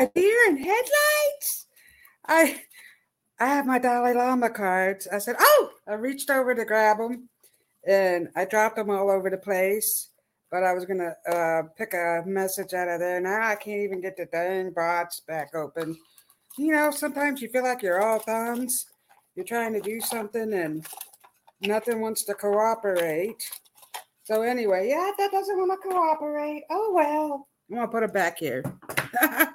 a deer in headlights? I I have my Dalai Lama cards. I said, oh, I reached over to grab them and I dropped them all over the place. But I was gonna uh, pick a message out of there. Now I can't even get the dang bots back open. You know, sometimes you feel like you're all thumbs. You're trying to do something and nothing wants to cooperate. So anyway, yeah, that doesn't want to cooperate. Oh well, I'm gonna put it back here.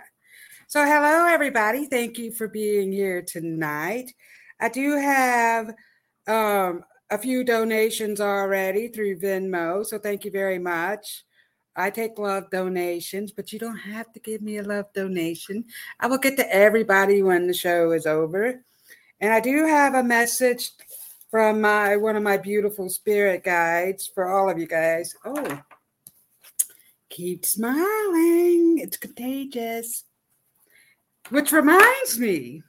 so hello everybody. Thank you for being here tonight. I do have um, a few donations already through Venmo, so thank you very much. I take love donations, but you don't have to give me a love donation. I will get to everybody when the show is over. And I do have a message from my one of my beautiful spirit guides for all of you guys. Oh, keep smiling. It's contagious. Which reminds me,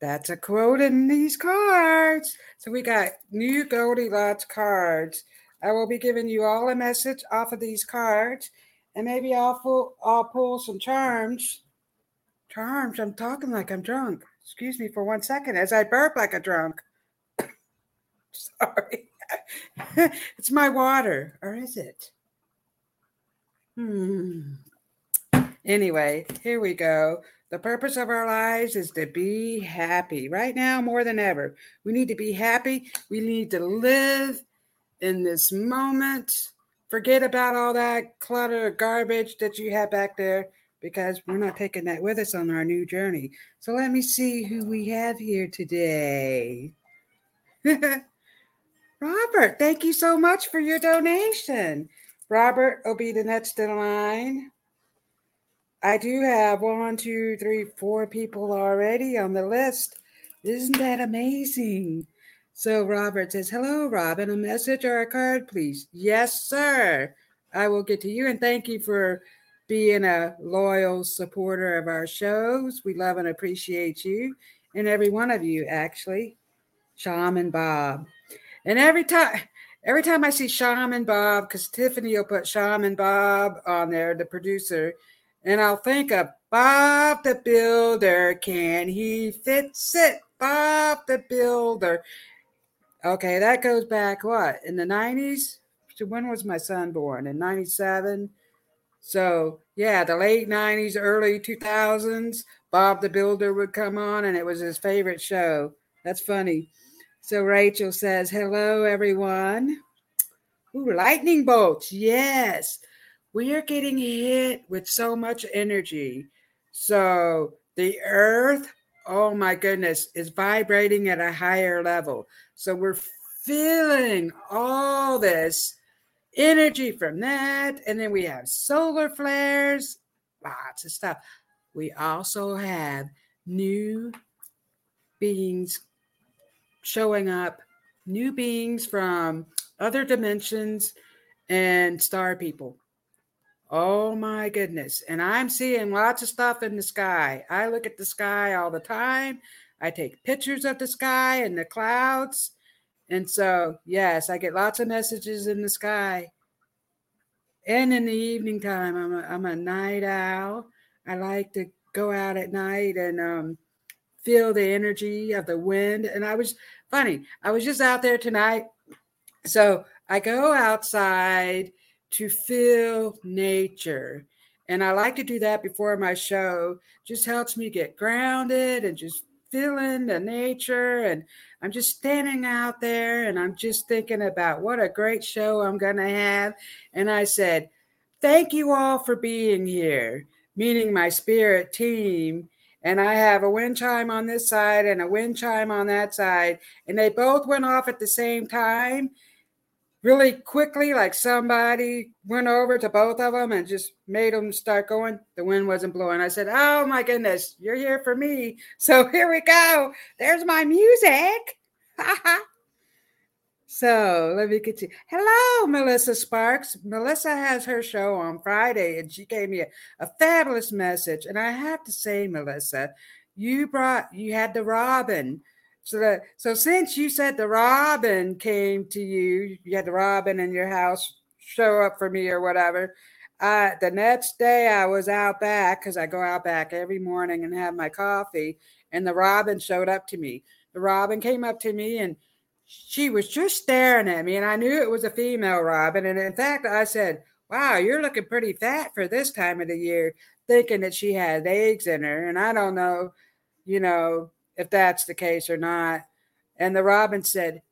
that's a quote in these cards. So we got new Goldilocks cards. I will be giving you all a message off of these cards, and maybe I'll pull, I'll pull some charms. Charms. I'm talking like I'm drunk. Excuse me for one second as I burp like a drunk. Sorry. it's my water, or is it? Hmm. Anyway, here we go. The purpose of our lives is to be happy. Right now, more than ever, we need to be happy. We need to live in this moment. Forget about all that clutter, garbage that you have back there because we're not taking that with us on our new journey. So let me see who we have here today. Robert, thank you so much for your donation. Robert will be the next in line. I do have one, two, three, four people already on the list. Isn't that amazing? So Robert says, Hello, Robin. A message or a card, please. Yes, sir. I will get to you. And thank you for being a loyal supporter of our shows. We love and appreciate you and every one of you, actually. Shaman Bob. And every time, every time I see Shaman Bob, because Tiffany will put Shaman Bob on there, the producer, and I'll think of Bob the Builder. Can he fix it? Bob the Builder. Okay, that goes back what in the 90s? So when was my son born? In 97? So, yeah, the late 90s, early 2000s, Bob the Builder would come on and it was his favorite show. That's funny. So, Rachel says, Hello, everyone. Ooh, lightning bolts. Yes. We are getting hit with so much energy. So, the earth, oh my goodness, is vibrating at a higher level. So, we're feeling all this energy from that. And then we have solar flares, lots of stuff. We also have new beings showing up, new beings from other dimensions and star people. Oh my goodness. And I'm seeing lots of stuff in the sky. I look at the sky all the time. I take pictures of the sky and the clouds. And so, yes, I get lots of messages in the sky. And in the evening time, I'm a, I'm a night owl. I like to go out at night and um, feel the energy of the wind. And I was funny, I was just out there tonight. So I go outside to feel nature. And I like to do that before my show. Just helps me get grounded and just feeling the nature and I'm just standing out there and I'm just thinking about what a great show I'm going to have. And I said, Thank you all for being here, meaning my spirit team. And I have a wind chime on this side and a wind chime on that side. And they both went off at the same time really quickly, like somebody went over to both of them and just made them start going. The wind wasn't blowing. I said, Oh my goodness, you're here for me. So here we go. There's my music. so let me get you. Hello, Melissa Sparks. Melissa has her show on Friday and she gave me a, a fabulous message. And I have to say, Melissa, you brought, you had the Robin so that so since you said the robin came to you, you had the robin in your house show up for me or whatever. Uh, the next day I was out back because I go out back every morning and have my coffee, and the robin showed up to me. The robin came up to me and she was just staring at me, and I knew it was a female robin. And in fact, I said, Wow, you're looking pretty fat for this time of the year, thinking that she had eggs in her. And I don't know, you know, if that's the case or not. And the robin said,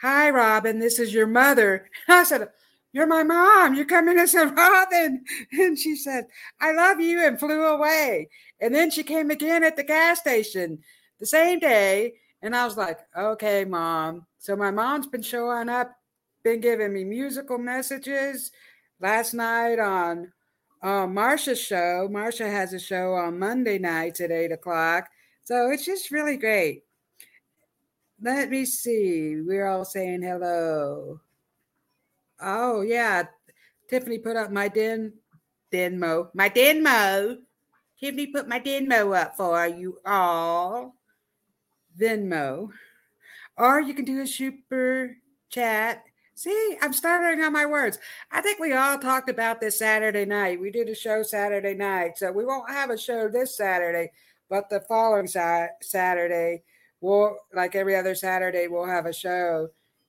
Hi, Robin, this is your mother. I said, You're my mom. You come in as a robin. And she said, I love you, and flew away. And then she came again at the gas station the same day. And I was like, Okay, mom. So my mom's been showing up, been giving me musical messages. Last night on uh, Marsha's show, Marsha has a show on Monday nights at eight o'clock so it's just really great. Let me see. We're all saying hello. Oh, yeah. Tiffany put up my den Denmo. My Denmo. Tiffany put my Denmo up for you all. Venmo. Or you can do a super chat. See, I'm stuttering on my words. I think we all talked about this Saturday night. We did a show Saturday night. So we won't have a show this Saturday but the following sa- Saturday, we'll like every other Saturday, we'll have a show.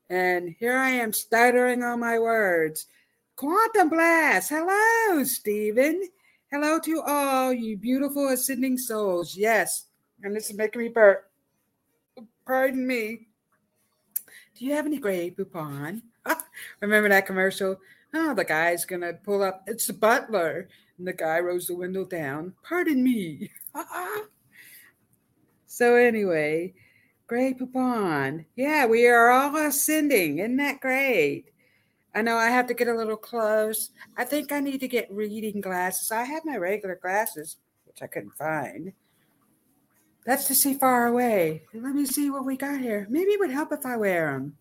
And here I am stuttering on my words. Quantum Blast. Hello, Stephen. Hello to all you beautiful ascending souls. Yes. And this is making me burp. Pardon me. Do you have any Grey Poupon? Remember that commercial? Oh, the guy's gonna pull up. It's the butler. And the guy rolls the window down. Pardon me. so anyway, Grey Poupon. Yeah, we are all ascending. Isn't that great? I know I have to get a little close. I think I need to get reading glasses. I have my regular glasses, which I couldn't find. That's to see far away. Let me see what we got here. Maybe it would help if I wear them.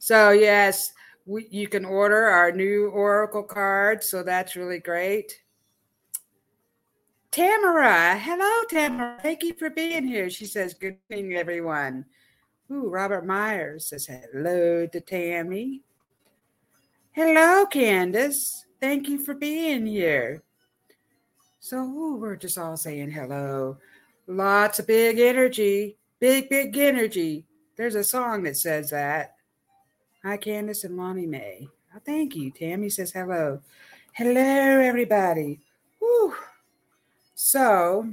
So, yes, we, you can order our new Oracle cards. So that's really great. Tamara. Hello, Tamara. Thank you for being here. She says, Good evening, everyone. Ooh, Robert Myers says, Hello to Tammy. Hello, Candace. Thank you for being here. So ooh, we're just all saying hello. Lots of big energy. Big, big energy. There's a song that says that. Hi, Candace and Lonnie Mae. Oh, thank you. Tammy says hello. Hello, everybody. Whew. So,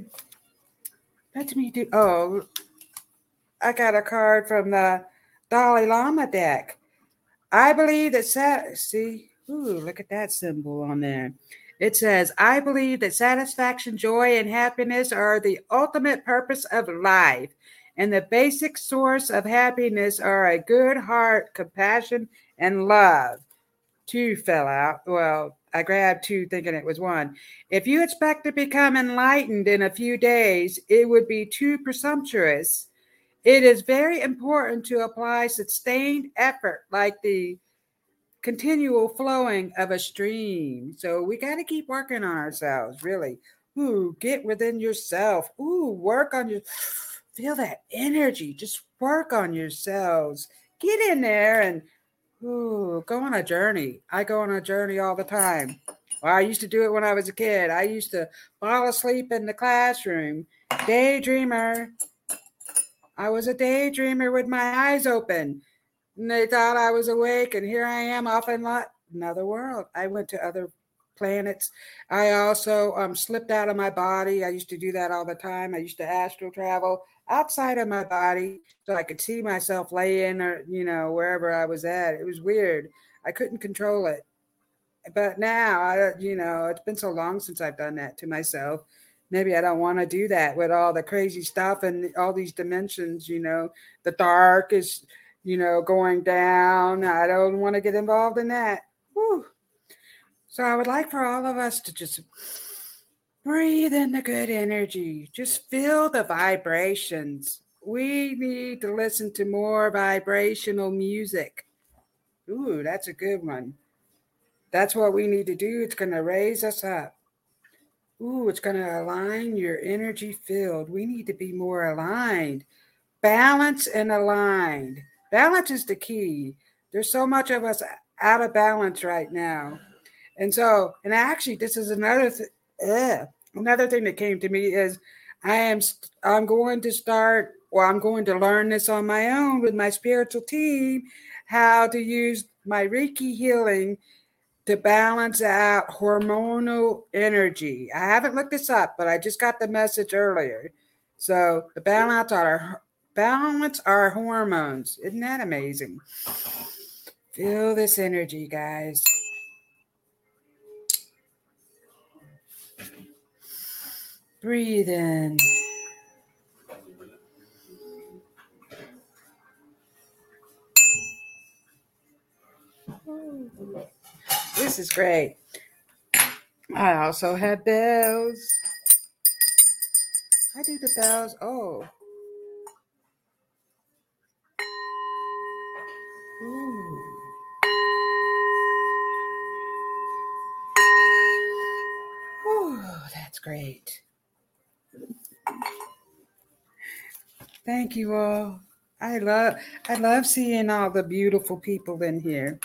let me do. Oh, I got a card from the Dalai Lama deck. I believe that. See, ooh, look at that symbol on there. It says, I believe that satisfaction, joy, and happiness are the ultimate purpose of life. And the basic source of happiness are a good heart, compassion, and love. Two fell out. Well, I grabbed two thinking it was one. If you expect to become enlightened in a few days, it would be too presumptuous. It is very important to apply sustained effort like the continual flowing of a stream. So we got to keep working on ourselves, really. Ooh, get within yourself. Ooh, work on your feel that energy. Just work on yourselves. Get in there and ooh, go on a journey. I go on a journey all the time. Well, I used to do it when I was a kid. I used to fall asleep in the classroom. Daydreamer. I was a daydreamer with my eyes open. And they thought I was awake, and here I am off in lot another world. I went to other planets. I also um, slipped out of my body. I used to do that all the time. I used to astral travel outside of my body so I could see myself laying or, you know, wherever I was at. It was weird. I couldn't control it. But now, I, you know, it's been so long since I've done that to myself. Maybe I don't want to do that with all the crazy stuff and all these dimensions, you know, the dark is you know, going down. I don't want to get involved in that. Whew. So I would like for all of us to just breathe in the good energy, just feel the vibrations. We need to listen to more vibrational music. Ooh, that's a good one. That's what we need to do. It's going to raise us up. Ooh, it's going to align your energy field. We need to be more aligned, balanced, and aligned. Balance is the key. There's so much of us out of balance right now. And so, and actually, this is another th- another thing that came to me is I am I'm going to start or I'm going to learn this on my own with my spiritual team how to use my Reiki healing to balance out hormonal energy. I haven't looked this up, but I just got the message earlier. So the balance our balance our hormones. Isn't that amazing? Feel this energy, guys. Breathe in. This is great. I also have bells. I do the bells. Oh, Ooh. Oh, that's great. Thank you all. I love I love seeing all the beautiful people in here.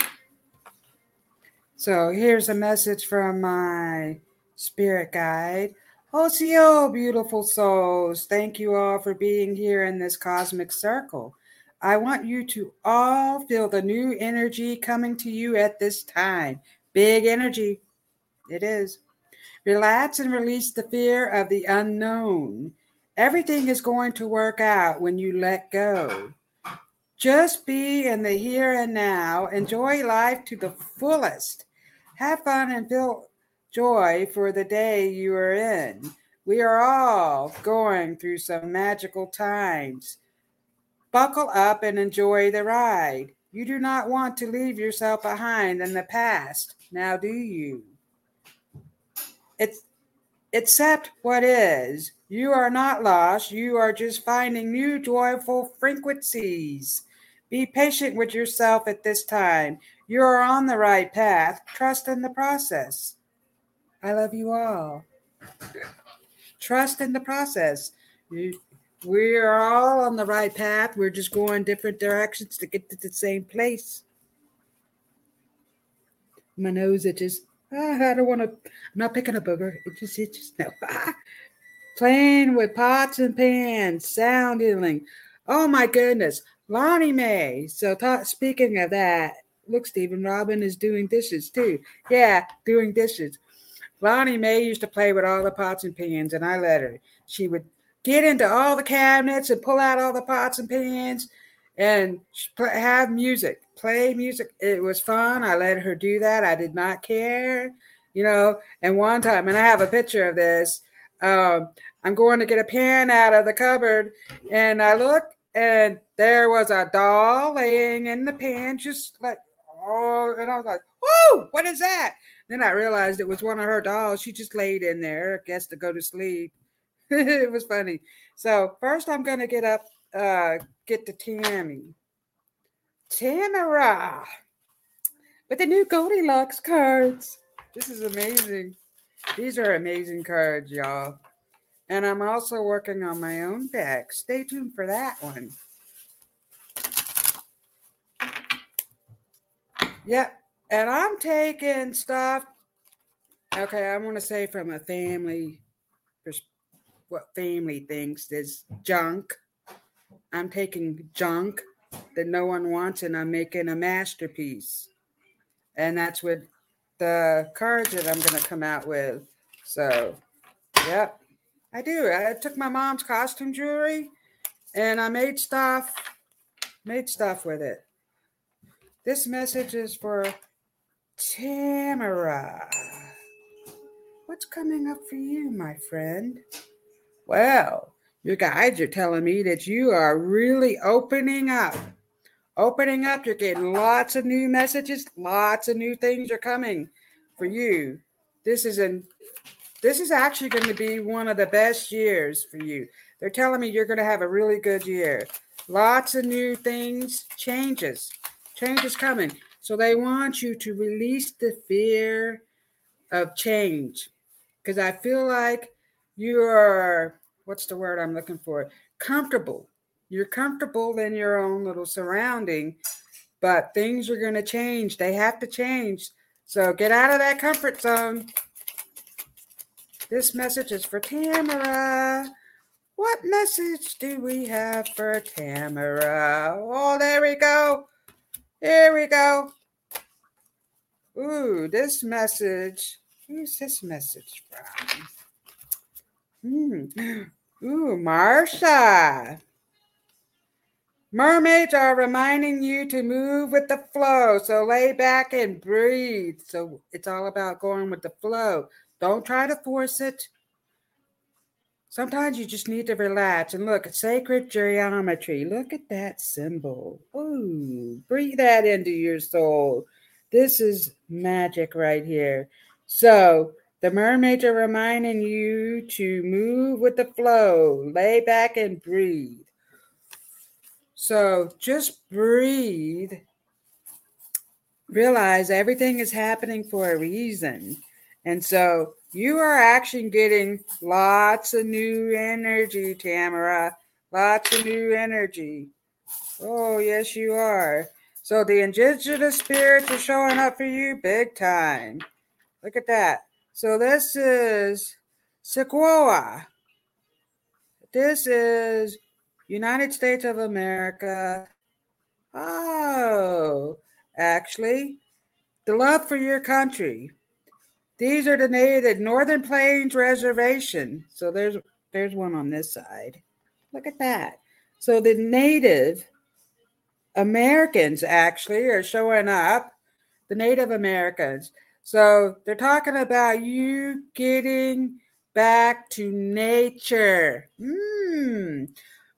So here's a message from my spirit guide. Oh, Osio, beautiful souls. Thank you all for being here in this cosmic circle. I want you to all feel the new energy coming to you at this time. Big energy. It is. Relax and release the fear of the unknown. Everything is going to work out when you let go. Just be in the here and now. Enjoy life to the fullest. Have fun and feel joy for the day you are in. We are all going through some magical times. Buckle up and enjoy the ride. You do not want to leave yourself behind in the past, now do you? It's accept what is. You are not lost. You are just finding new joyful frequencies. Be patient with yourself at this time. You are on the right path. Trust in the process. I love you all. Trust in the process. We are all on the right path. We're just going different directions to get to the same place. My nose itches. I don't want to. I'm not picking a booger. It just itches. No. Playing with pots and pans, sound healing. Oh my goodness, Lonnie Mae. So, speaking of that, look, Stephen, Robin is doing dishes too. Yeah, doing dishes. Lonnie Mae used to play with all the pots and pans, and I let her. She would get into all the cabinets and pull out all the pots and pans and have music, play music. It was fun. I let her do that. I did not care, you know. And one time, and I have a picture of this. Um, I'm going to get a pan out of the cupboard, and I look, and there was a doll laying in the pan, just like oh, and I was like, "Whoa, what is that?" Then I realized it was one of her dolls. She just laid in there, I guess, to go to sleep. it was funny. So first, I'm gonna get up, uh, get to Tammy, Tamara, with the new Goldilocks cards. This is amazing. These are amazing cards, y'all. And I'm also working on my own deck. Stay tuned for that one. Yep, and I'm taking stuff. Okay, I want to say from a family, what family thinks is junk. I'm taking junk that no one wants, and I'm making a masterpiece. And that's with the cards that I'm going to come out with. So, yep, I do. I took my mom's costume jewelry, and I made stuff, made stuff with it. This message is for Tamara, what's coming up for you, my friend? Well, your guides are telling me that you are really opening up. Opening up, you're getting lots of new messages, lots of new things are coming for you. This is an this is actually going to be one of the best years for you. They're telling me you're going to have a really good year. Lots of new things, changes. Change is coming. So they want you to release the fear of change because I feel like you are, what's the word I'm looking for? Comfortable. You're comfortable in your own little surrounding, but things are going to change. They have to change. So get out of that comfort zone. This message is for Tamara. What message do we have for Tamara? Oh, there we go. Here we go. Ooh, this message. Who's this message from? Hmm. Ooh, Marsha. Mermaids are reminding you to move with the flow. So lay back and breathe. So it's all about going with the flow. Don't try to force it. Sometimes you just need to relax and look at sacred geometry. Look at that symbol. Ooh, breathe that into your soul. This is magic right here. So, the mermaids are reminding you to move with the flow, lay back and breathe. So, just breathe. Realize everything is happening for a reason. And so, you are actually getting lots of new energy, Tamara. Lots of new energy. Oh, yes, you are. So the indigenous spirits are showing up for you big time. Look at that. So this is Sequoia. This is United States of America. Oh, actually, the love for your country. These are the native Northern Plains Reservation. So there's there's one on this side. Look at that. So the native Americans actually are showing up, the Native Americans. So they're talking about you getting back to nature, mm,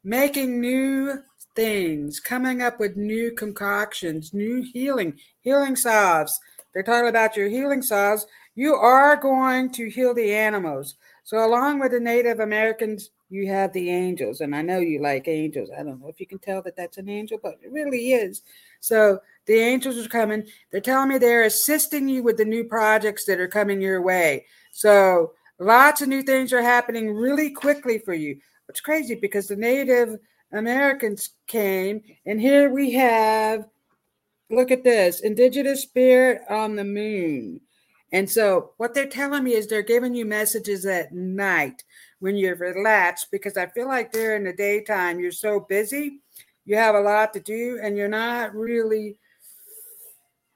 making new things, coming up with new concoctions, new healing, healing salves. They're talking about your healing salves you are going to heal the animals. So, along with the Native Americans, you have the angels. And I know you like angels. I don't know if you can tell that that's an angel, but it really is. So, the angels are coming. They're telling me they're assisting you with the new projects that are coming your way. So, lots of new things are happening really quickly for you. It's crazy because the Native Americans came, and here we have look at this indigenous spirit on the moon. And so, what they're telling me is they're giving you messages at night when you're relaxed because I feel like during the daytime you're so busy, you have a lot to do, and you're not really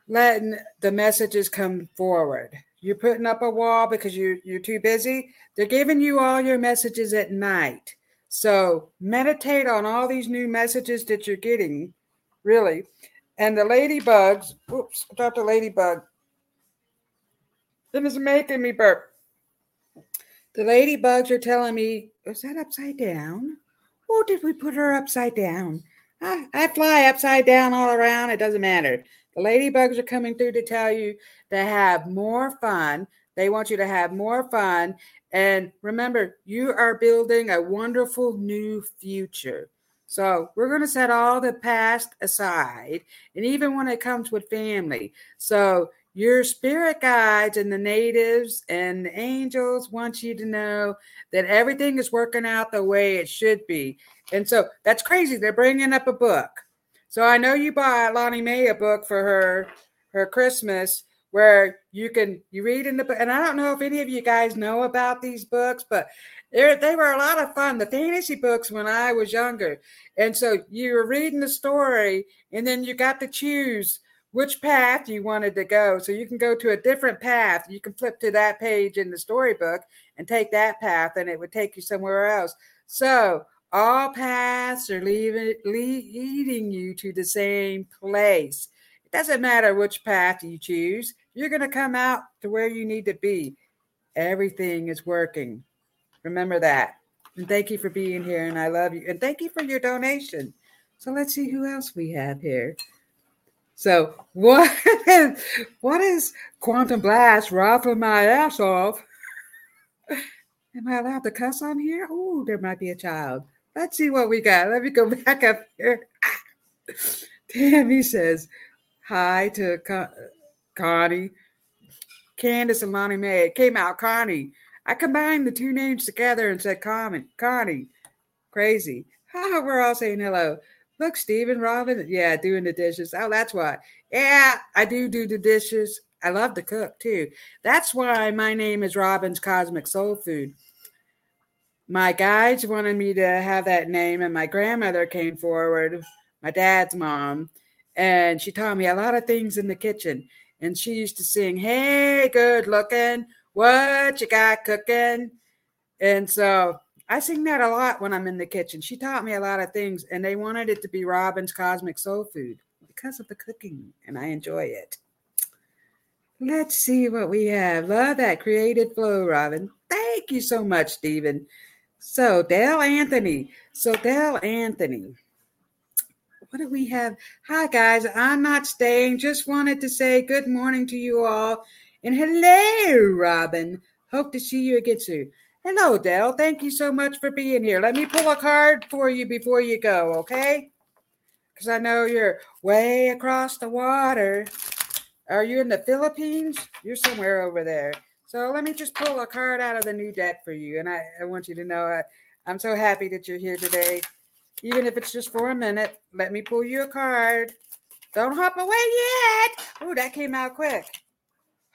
letting the messages come forward. You're putting up a wall because you you're too busy. They're giving you all your messages at night. So meditate on all these new messages that you're getting, really. And the ladybugs, oops, I dropped a ladybug. It is making me burp. The ladybugs are telling me, is that upside down? Oh, did we put her upside down? I, I fly upside down all around. It doesn't matter. The ladybugs are coming through to tell you to have more fun. They want you to have more fun. And remember, you are building a wonderful new future. So we're going to set all the past aside, and even when it comes with family. So your spirit guides and the natives and the angels want you to know that everything is working out the way it should be. And so that's crazy. They're bringing up a book. So I know you bought Lonnie Mae a book for her her Christmas where you can you read in the book. And I don't know if any of you guys know about these books, but they were a lot of fun. The fantasy books when I was younger, and so you were reading the story, and then you got to choose which path you wanted to go. So you can go to a different path. You can flip to that page in the storybook and take that path, and it would take you somewhere else. So all paths are leaving, leading you to the same place. It doesn't matter which path you choose, you're going to come out to where you need to be. Everything is working. Remember that. And thank you for being here. And I love you. And thank you for your donation. So let's see who else we have here. So what is, what is quantum blast rattling my ass off? Am I allowed to cuss on here? Oh, there might be a child. Let's see what we got. Let me go back up here. Tammy says hi to Con- Connie. Candace and Lonnie Mae. Came out Connie. I combined the two names together and said Connie. Connie. Crazy. We're all saying hello. Look, Stephen, Robin. Yeah, doing the dishes. Oh, that's why. Yeah, I do do the dishes. I love to cook too. That's why my name is Robin's Cosmic Soul Food. My guides wanted me to have that name, and my grandmother came forward, my dad's mom, and she taught me a lot of things in the kitchen. And she used to sing, Hey, good looking, what you got cooking? And so I sing that a lot when I'm in the kitchen. She taught me a lot of things, and they wanted it to be Robin's Cosmic Soul Food because of the cooking, and I enjoy it. Let's see what we have. Love that creative flow, Robin. Thank you so much, Stephen. So, Dale Anthony. So, Dale Anthony. What do we have? Hi, guys. I'm not staying. Just wanted to say good morning to you all. And hello, Robin. Hope to see you again soon. Hello, Dell. Thank you so much for being here. Let me pull a card for you before you go, okay? Because I know you're way across the water. Are you in the Philippines? You're somewhere over there. So let me just pull a card out of the new deck for you. And I, I want you to know I, I'm so happy that you're here today. Even if it's just for a minute, let me pull you a card. Don't hop away yet. Oh, that came out quick.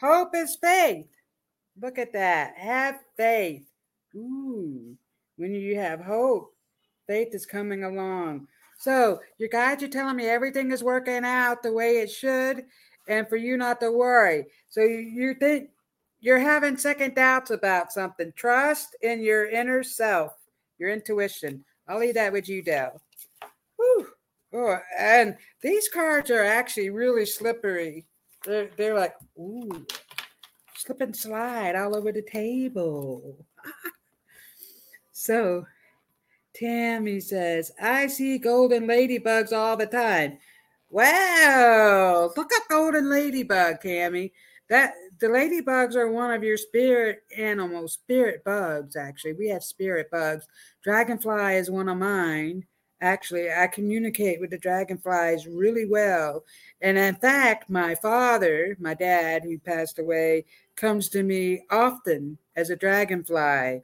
Hope is faith. Look at that. Have faith. Ooh, when you have hope, faith is coming along. So your guides are telling me everything is working out the way it should, and for you not to worry. So you, you think you're having second doubts about something. Trust in your inner self, your intuition. I'll leave that with you, Dell. Whew. Oh, and these cards are actually really slippery. They're, they're like, ooh, slip and slide all over the table. So Tammy says, I see golden ladybugs all the time. Wow, look up golden ladybug, Tammy. That the ladybugs are one of your spirit animals, spirit bugs, actually. We have spirit bugs. Dragonfly is one of mine. Actually, I communicate with the dragonflies really well. And in fact, my father, my dad, who passed away, comes to me often as a dragonfly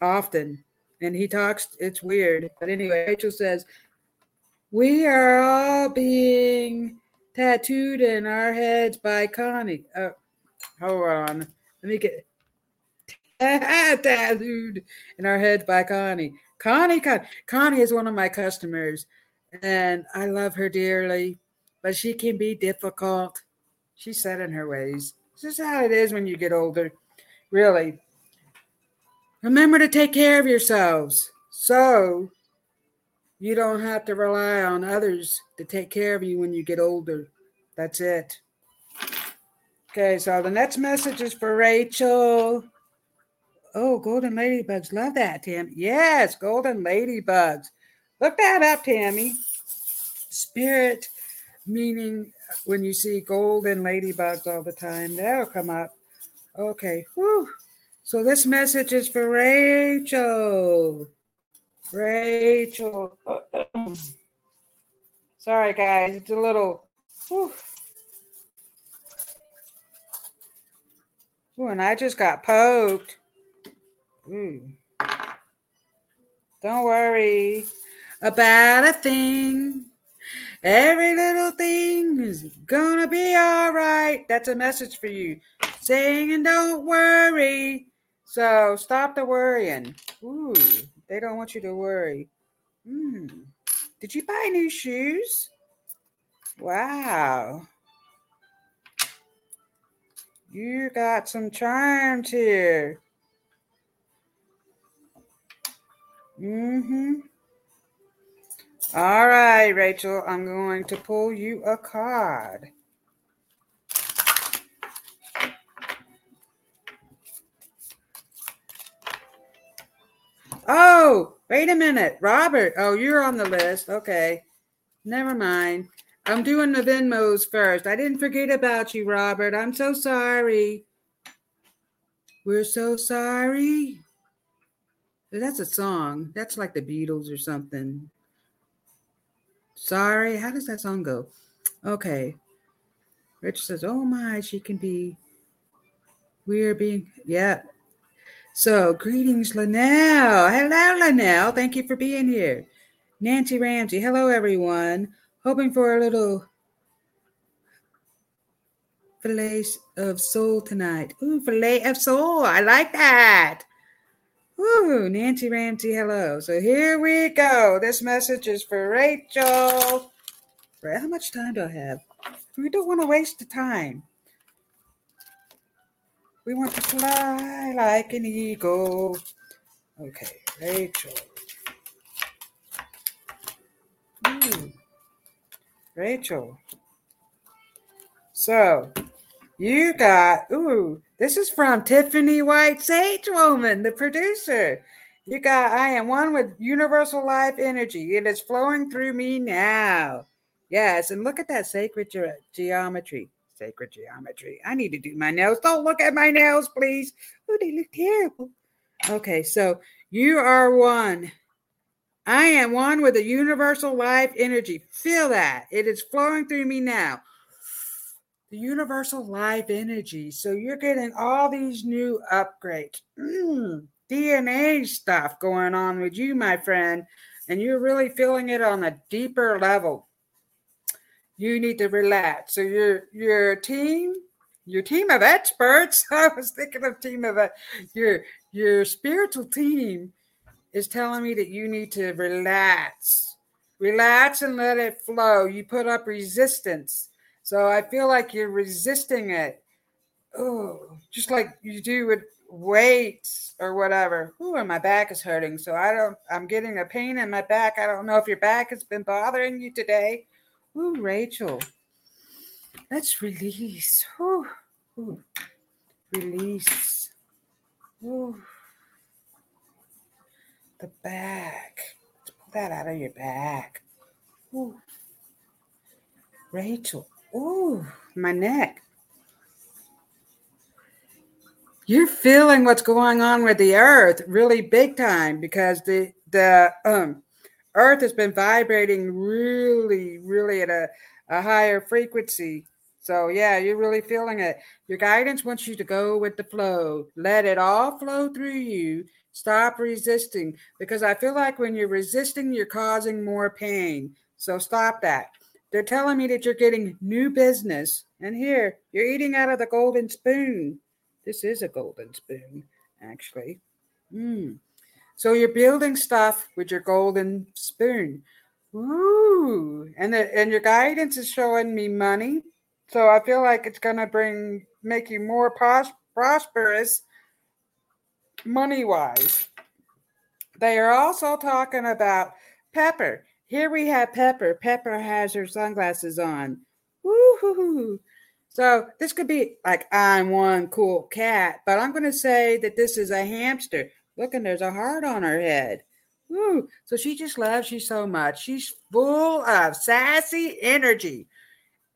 often. And he talks, it's weird. But anyway, Rachel says, We are all being tattooed in our heads by Connie. Uh, hold on. Let me get tattooed in our heads by Connie. Connie, Connie. Connie is one of my customers, and I love her dearly, but she can be difficult. She's set in her ways. This is how it is when you get older. Really. Remember to take care of yourselves so you don't have to rely on others to take care of you when you get older. That's it. Okay, so the next message is for Rachel. Oh, golden ladybugs. Love that, Tammy. Yes, golden ladybugs. Look that up, Tammy. Spirit, meaning when you see golden ladybugs all the time, that'll come up. Okay. Whew. So this message is for Rachel. Rachel. Sorry, guys. It's a little. Whew. Ooh, and I just got poked. Ooh. Don't worry about a thing. Every little thing is gonna be all right. That's a message for you. Saying and don't worry. So stop the worrying. Ooh, they don't want you to worry. Hmm. Did you buy new shoes? Wow. You got some charms here. Mm-hmm. All right, Rachel, I'm going to pull you a card. Oh, wait a minute. Robert. Oh, you're on the list. Okay. Never mind. I'm doing the Venmos first. I didn't forget about you, Robert. I'm so sorry. We're so sorry. That's a song. That's like the Beatles or something. Sorry. How does that song go? Okay. Rich says, Oh my, she can be. We're being, yeah. So, greetings, Linnell. Hello, Linnell. Thank you for being here. Nancy Ramsey. Hello, everyone. Hoping for a little fillet of soul tonight. Ooh, fillet of soul. I like that. Ooh, Nancy Ramsey, hello. So here we go. This message is for Rachel. How much time do I have? We don't want to waste the time. We want to fly like an eagle. Okay, Rachel. Ooh. Rachel. So you got, ooh, this is from Tiffany White Sage Woman, the producer. You got, I am one with universal life energy. It is flowing through me now. Yes, and look at that sacred ge- geometry. Sacred geometry. I need to do my nails. Don't look at my nails, please. Oh, they look terrible. Okay, so you are one. I am one with the universal life energy. Feel that. It is flowing through me now the universal life energy. So you're getting all these new upgrades, mm, DNA stuff going on with you, my friend, and you're really feeling it on a deeper level. You need to relax. So your your team, your team of experts. I was thinking of team of a, your your spiritual team is telling me that you need to relax. Relax and let it flow. You put up resistance so I feel like you're resisting it. Oh, just like you do with weights or whatever. Ooh, and my back is hurting. So I don't, I'm getting a pain in my back. I don't know if your back has been bothering you today. Ooh, Rachel. Let's release. Ooh, ooh. Release. Ooh. The back. Let's pull that out of your back. Ooh. Rachel. Ooh, my neck. You're feeling what's going on with the earth really big time because the the um earth has been vibrating really, really at a, a higher frequency. So yeah, you're really feeling it. Your guidance wants you to go with the flow. Let it all flow through you. Stop resisting because I feel like when you're resisting, you're causing more pain. So stop that. They're telling me that you're getting new business. And here, you're eating out of the golden spoon. This is a golden spoon, actually. Mm. So you're building stuff with your golden spoon. Ooh. And, the, and your guidance is showing me money. So I feel like it's going to bring make you more pros- prosperous money wise. They are also talking about Pepper. Here we have Pepper. Pepper has her sunglasses on. Woo-hoo-hoo. So this could be like I'm one cool cat, but I'm going to say that this is a hamster. Look, and there's a heart on her head. So she just loves you so much. She's full of sassy energy.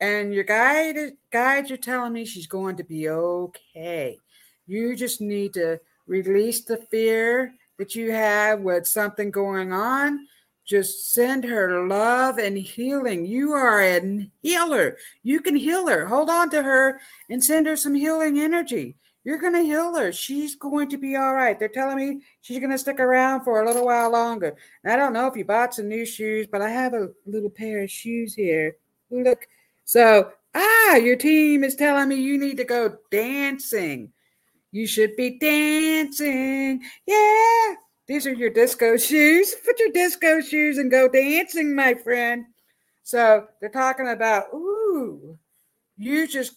And your guide guides are telling me she's going to be okay. You just need to release the fear that you have with something going on. Just send her love and healing. You are a healer. You can heal her. Hold on to her and send her some healing energy. You're going to heal her. She's going to be all right. They're telling me she's going to stick around for a little while longer. And I don't know if you bought some new shoes, but I have a little pair of shoes here. Look. So, ah, your team is telling me you need to go dancing. You should be dancing. Yeah. These are your disco shoes. Put your disco shoes and go dancing, my friend. So they're talking about, ooh, you just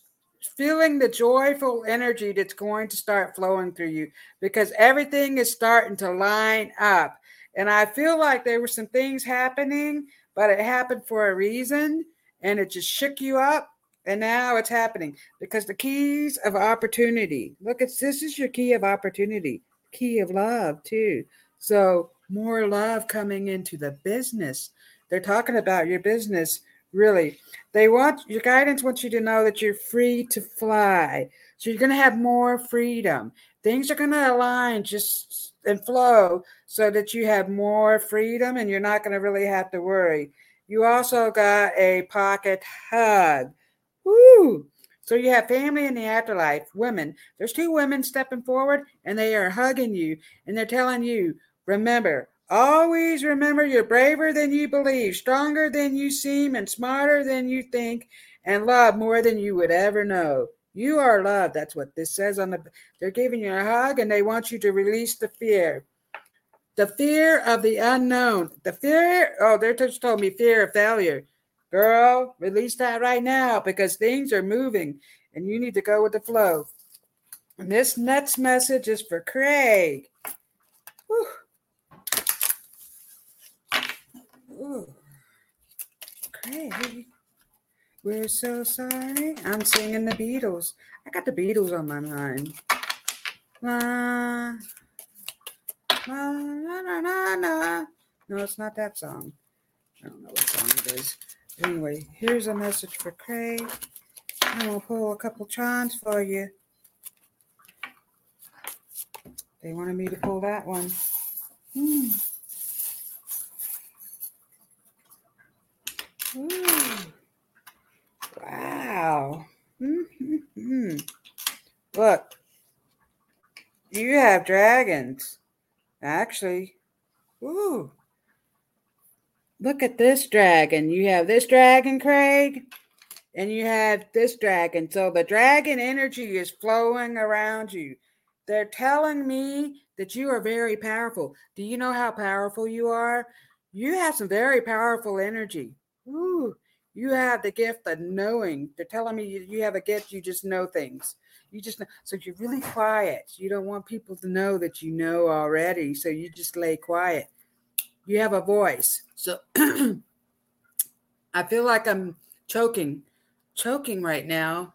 feeling the joyful energy that's going to start flowing through you because everything is starting to line up. And I feel like there were some things happening, but it happened for a reason and it just shook you up. And now it's happening because the keys of opportunity. Look, it's this is your key of opportunity, key of love, too. So more love coming into the business. They're talking about your business really. They want your guidance wants you to know that you're free to fly. So you're going to have more freedom. Things are going to align just and flow so that you have more freedom and you're not going to really have to worry. You also got a pocket hug. Woo! So you have family in the afterlife, women. There's two women stepping forward and they are hugging you and they're telling you, remember, Always remember you're braver than you believe, stronger than you seem, and smarter than you think, and love more than you would ever know. You are loved. That's what this says on the. They're giving you a hug and they want you to release the fear. The fear of the unknown. The fear. Oh, they just told me fear of failure. Girl, release that right now because things are moving and you need to go with the flow. And this next message is for Craig. Whew. Ooh. Craig, we're so sorry. I'm singing the Beatles. I got the Beatles on my mind. La, la, la, la, la. No, it's not that song. I don't know what song it is. Anyway, here's a message for Craig. I'm going to pull a couple charms for you. They wanted me to pull that one. Hmm. Wow. Mm-hmm. Look, you have dragons. Actually, ooh. Look at this dragon. You have this dragon, Craig, and you have this dragon. So the dragon energy is flowing around you. They're telling me that you are very powerful. Do you know how powerful you are? You have some very powerful energy. Ooh, you have the gift of knowing. They're telling me you, you have a gift, you just know things. You just know. So you're really quiet. You don't want people to know that you know already. So you just lay quiet. You have a voice. So I feel like I'm choking, choking right now.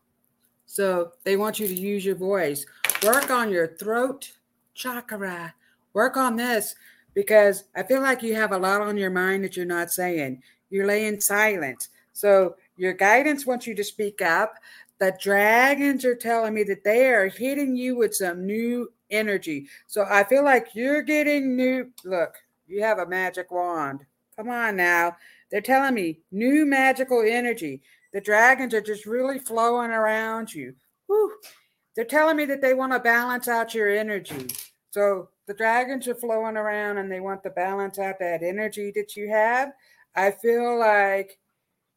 So they want you to use your voice. Work on your throat chakra. Work on this because I feel like you have a lot on your mind that you're not saying. You're laying silent. So your guidance wants you to speak up. The dragons are telling me that they are hitting you with some new energy. So I feel like you're getting new. Look, you have a magic wand. Come on now. They're telling me new magical energy. The dragons are just really flowing around you. Whew. They're telling me that they want to balance out your energy. So the dragons are flowing around and they want to balance out that energy that you have. I feel like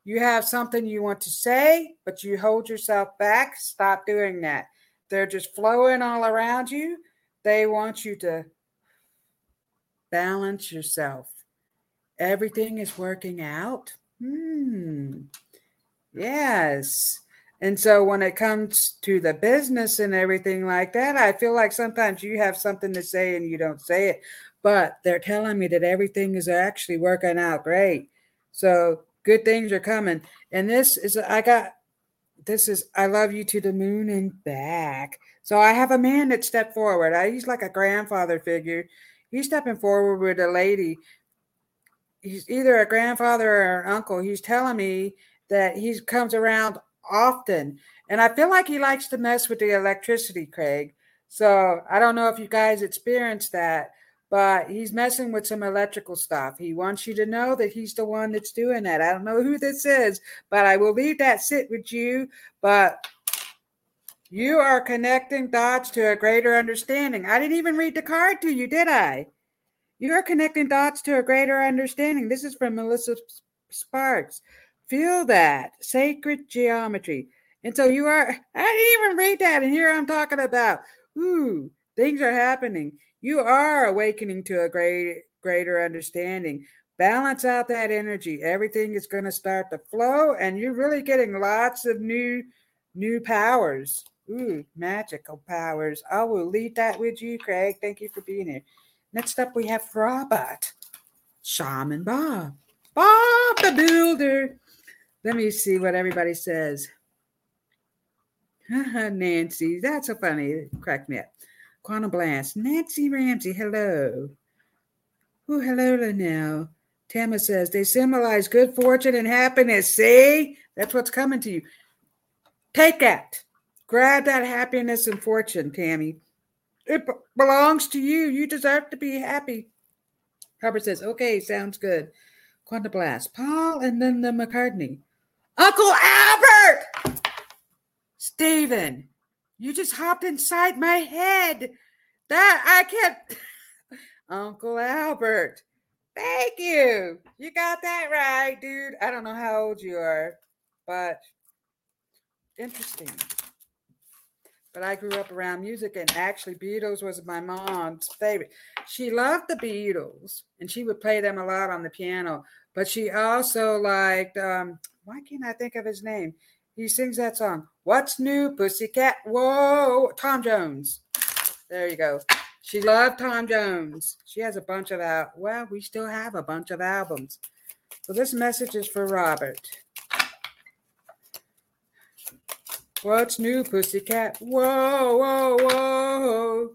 you have something you want to say, but you hold yourself back. Stop doing that. They're just flowing all around you. They want you to balance yourself. Everything is working out. Hmm. Yes. And so when it comes to the business and everything like that, I feel like sometimes you have something to say and you don't say it. But they're telling me that everything is actually working out great. So good things are coming. And this is, I got, this is, I love you to the moon and back. So I have a man that stepped forward. I, he's like a grandfather figure. He's stepping forward with a lady. He's either a grandfather or an uncle. He's telling me that he comes around often. And I feel like he likes to mess with the electricity, Craig. So I don't know if you guys experienced that, but he's messing with some electrical stuff. He wants you to know that he's the one that's doing that. I don't know who this is, but I will leave that sit with you. But you are connecting dots to a greater understanding. I didn't even read the card to you, did I? You are connecting dots to a greater understanding. This is from Melissa Sparks. Feel that sacred geometry. And so you are, I didn't even read that. And here I'm talking about, ooh, things are happening. You are awakening to a great, greater understanding. Balance out that energy. Everything is going to start to flow, and you're really getting lots of new, new powers. Ooh, magical powers. I will leave that with you, Craig. Thank you for being here. Next up, we have Robert, Shaman Bob, Bob the Builder. Let me see what everybody says. Nancy, that's so funny. Crack me up. Quantum Blast. Nancy Ramsey, hello. Oh, hello, Linnell. Tama says they symbolize good fortune and happiness. See? That's what's coming to you. Take that. Grab that happiness and fortune, Tammy. It b- belongs to you. You deserve to be happy. Robert says, okay, sounds good. Quantum Blast. Paul and then the McCartney. Uncle Albert! Stephen, you just hopped inside my head. That I can't. Uncle Albert, thank you. You got that right, dude. I don't know how old you are, but interesting. But I grew up around music, and actually, Beatles was my mom's favorite. She loved the Beatles, and she would play them a lot on the piano. But she also liked um, why can't I think of his name? He sings that song. What's new, Pussycat? Whoa, Tom Jones. There you go. She loved Tom Jones. She has a bunch of out. Well, we still have a bunch of albums. So this message is for Robert. What's new, Pussycat? Whoa, whoa, whoa.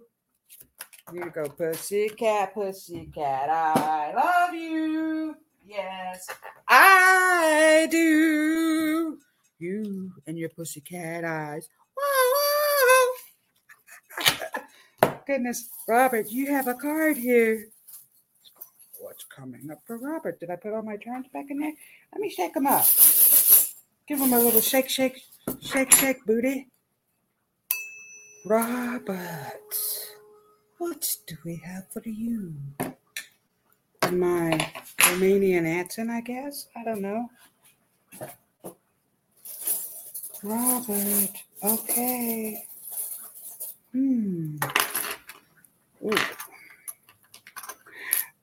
Here you go, Pussycat, Pussycat. I love you. Yes, I do. You and your pussycat eyes. Whoa, whoa. Goodness, Robert, you have a card here. What's coming up for Robert? Did I put all my charms back in there? Let me shake them up. Give him a little shake, shake, shake, shake, booty. Robert, what do we have for you? my Romanian accent, I guess. I don't know. Robert. Okay. Hmm. Ooh.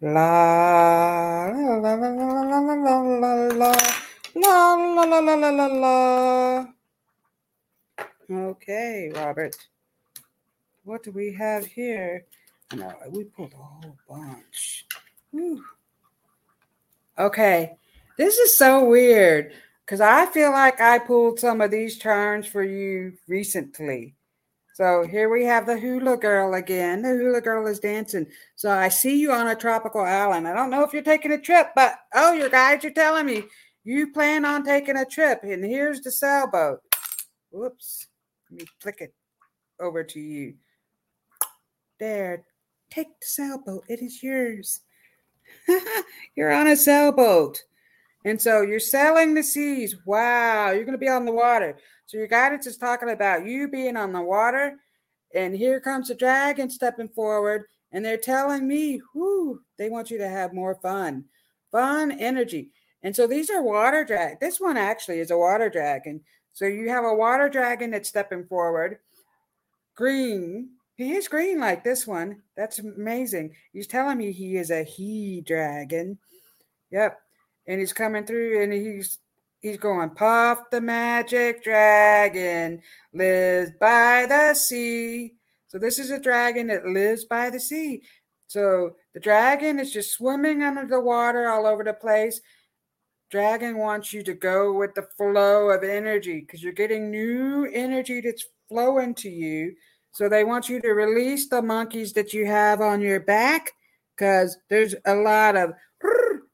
La la la la la la la la la la la la la la la. Okay, Robert. What do we have here? No, we pulled a whole bunch. Whew. Okay, this is so weird because I feel like I pulled some of these charms for you recently. So here we have the hula girl again. The hula girl is dancing. So I see you on a tropical island. I don't know if you're taking a trip, but oh, your guides are telling me you plan on taking a trip. And here's the sailboat. Whoops. Let me flick it over to you. There. Take the sailboat. It is yours. you're on a sailboat. And so you're sailing the seas. Wow, you're going to be on the water. So your guidance is talking about you being on the water. And here comes the dragon stepping forward. And they're telling me, whoo, they want you to have more fun, fun energy. And so these are water drag. This one actually is a water dragon. So you have a water dragon that's stepping forward, green, he is green like this one. That's amazing. He's telling me he is a he dragon. Yep. And he's coming through and he's He's going, Puff the magic dragon lives by the sea. So this is a dragon that lives by the sea. So the dragon is just swimming under the water all over the place. Dragon wants you to go with the flow of energy because you're getting new energy that's flowing to you. So they want you to release the monkeys that you have on your back because there's a lot of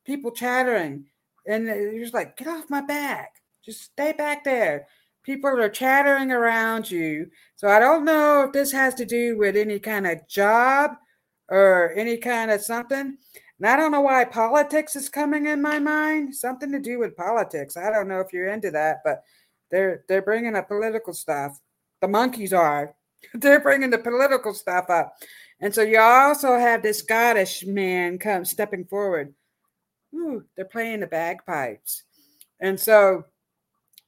people chattering. And you're just like, get off my back. Just stay back there. People are chattering around you. So I don't know if this has to do with any kind of job or any kind of something. And I don't know why politics is coming in my mind. Something to do with politics. I don't know if you're into that, but they're they're bringing up political stuff. The monkeys are. They're bringing the political stuff up. And so you also have this Scottish man come stepping forward. Ooh, they're playing the bagpipes. And so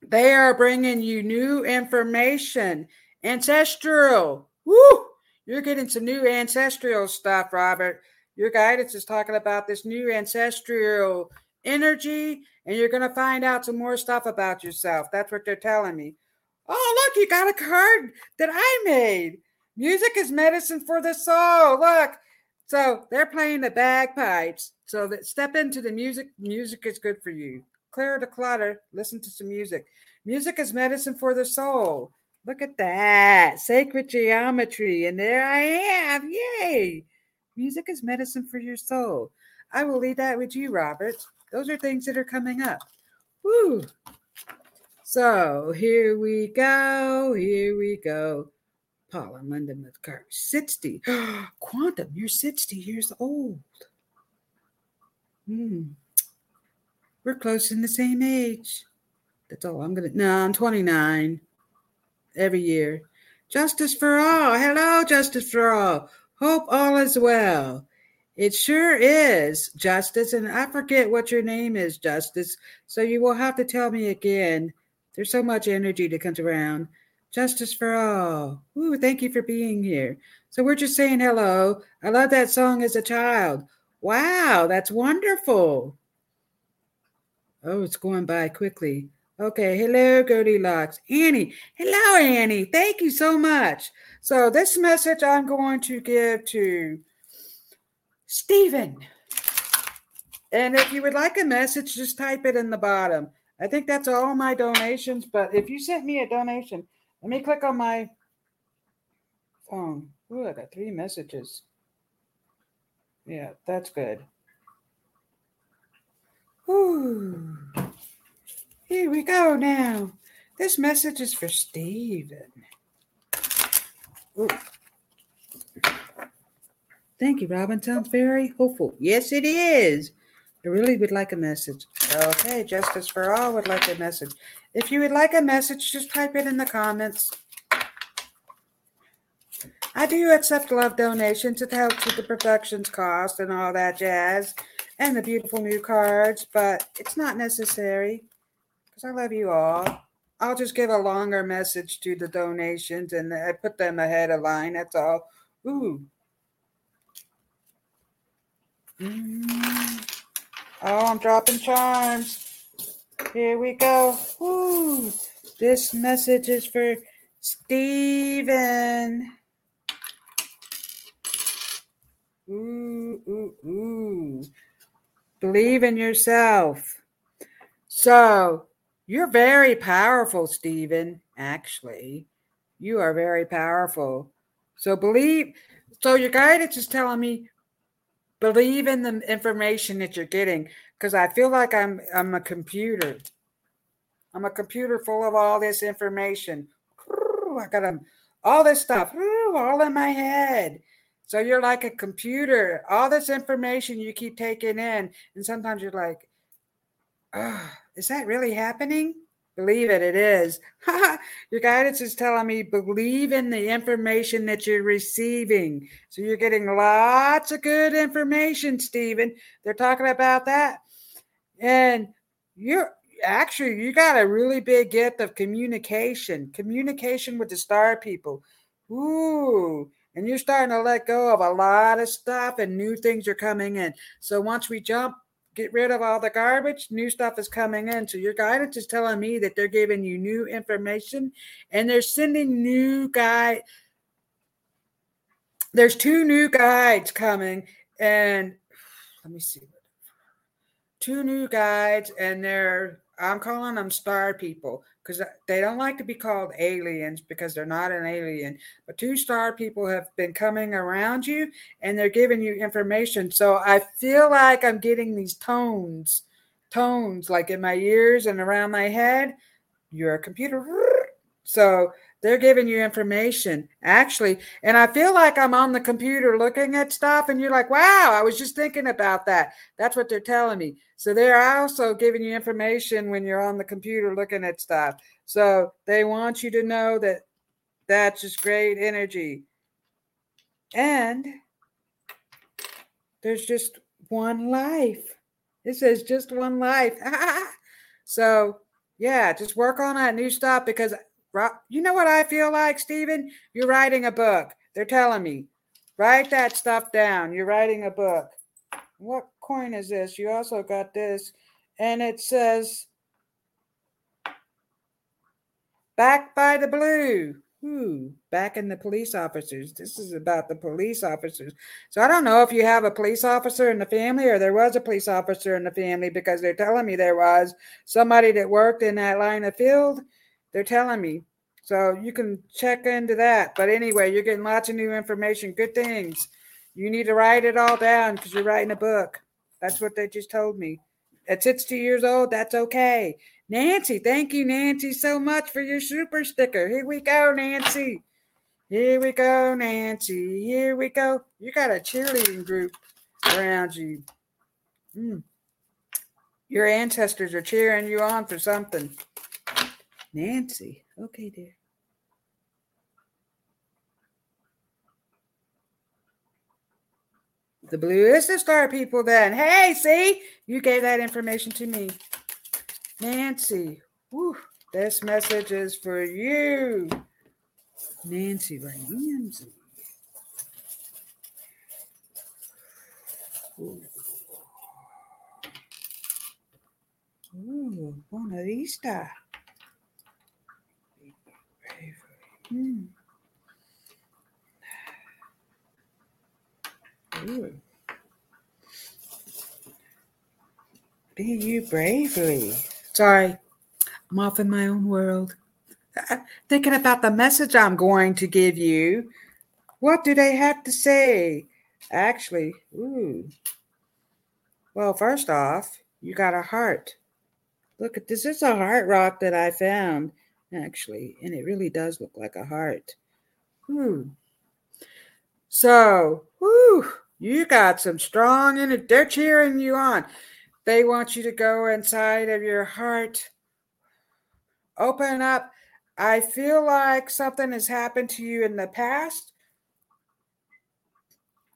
they are bringing you new information, ancestral. Woo! You're getting some new ancestral stuff, Robert. Your guidance is talking about this new ancestral energy, and you're going to find out some more stuff about yourself. That's what they're telling me. Oh, look, you got a card that I made. Music is medicine for the soul. Look. So they're playing the bagpipes. So that step into the music. Music is good for you. Clear the clutter. Listen to some music. Music is medicine for the soul. Look at that. Sacred geometry. And there I am. Yay. Music is medicine for your soul. I will leave that with you, Robert. Those are things that are coming up. Woo. So here we go. Here we go. Paula London car 60. Quantum, you're 60 years old. Hmm. We're close in the same age. That's all I'm gonna no, I'm 29 every year. Justice for all. Hello, justice for all. Hope all is well. It sure is, Justice. And I forget what your name is, Justice. So you will have to tell me again. There's so much energy that comes around. Justice for all. Ooh, thank you for being here. So we're just saying hello. I love that song as a child. Wow, that's wonderful. Oh, it's going by quickly. Okay, hello, Goldilocks. Annie, hello, Annie. Thank you so much. So, this message I'm going to give to Stephen. And if you would like a message, just type it in the bottom. I think that's all my donations. But if you sent me a donation, let me click on my phone. Ooh, I got three messages. Yeah, that's good. Ooh. Here we go now. This message is for Stephen. Ooh. Thank you, Robin. Sounds very hopeful. Yes, it is. I really would like a message. Okay, Justice for All would like a message. If you would like a message, just type it in the comments. I do accept love donations. It helps with the productions cost and all that jazz and the beautiful new cards, but it's not necessary because I love you all. I'll just give a longer message to the donations and I put them ahead of line. That's all. Ooh. Mm. Oh, I'm dropping charms. Here we go. Ooh. This message is for Stephen. Ooh, ooh, ooh. Believe in yourself. So, you're very powerful, Stephen. Actually, you are very powerful. So believe. So your guidance is telling me believe in the information that you're getting because I feel like I'm I'm a computer. I'm a computer full of all this information. I got all this stuff all in my head. So you're like a computer. All this information you keep taking in, and sometimes you're like, oh, is that really happening? Believe it, it is. Your guidance is telling me believe in the information that you're receiving. So you're getting lots of good information, Stephen. They're talking about that. And you're actually, you got a really big gift of communication, communication with the star people. Ooh, and you're starting to let go of a lot of stuff and new things are coming in. So once we jump get rid of all the garbage. New stuff is coming in. So your guidance is telling me that they're giving you new information and they're sending new guide. There's two new guides coming, and let me see. Two new guides, and they're I'm calling them star people because they don't like to be called aliens because they're not an alien. But two star people have been coming around you and they're giving you information. So I feel like I'm getting these tones, tones like in my ears and around my head. You're a computer. So they're giving you information actually. And I feel like I'm on the computer looking at stuff, and you're like, wow, I was just thinking about that. That's what they're telling me. So they're also giving you information when you're on the computer looking at stuff. So they want you to know that that's just great energy. And there's just one life. It says just one life. so yeah, just work on that new stuff because you know what I feel like, Stephen? You're writing a book. They're telling me, write that stuff down. You're writing a book. What coin is this? You also got this. And it says, back by the blue. Ooh, back in the police officers. This is about the police officers. So I don't know if you have a police officer in the family or there was a police officer in the family because they're telling me there was somebody that worked in that line of field they're telling me. So you can check into that. But anyway, you're getting lots of new information, good things. You need to write it all down because you're writing a book. That's what they just told me. At 60 years old, that's okay. Nancy, thank you, Nancy, so much for your super sticker. Here we go, Nancy. Here we go, Nancy. Here we go. You got a cheerleading group around you. Mm. Your ancestors are cheering you on for something. Nancy. Okay, dear. The blue is the star people then. Hey, see, you gave that information to me. Nancy, whew, this message is for you. Nancy Ramsey. Ooh. Ooh. Hmm. Be you bravely. Sorry, I'm off in my own world. Thinking about the message I'm going to give you. What do they have to say? Actually, ooh. Well, first off, you got a heart. Look at this. This is a heart rock that I found actually, and it really does look like a heart. Hmm. Whew. So, you got some strong in it. They're cheering you on. They want you to go inside of your heart. Open up. I feel like something has happened to you in the past.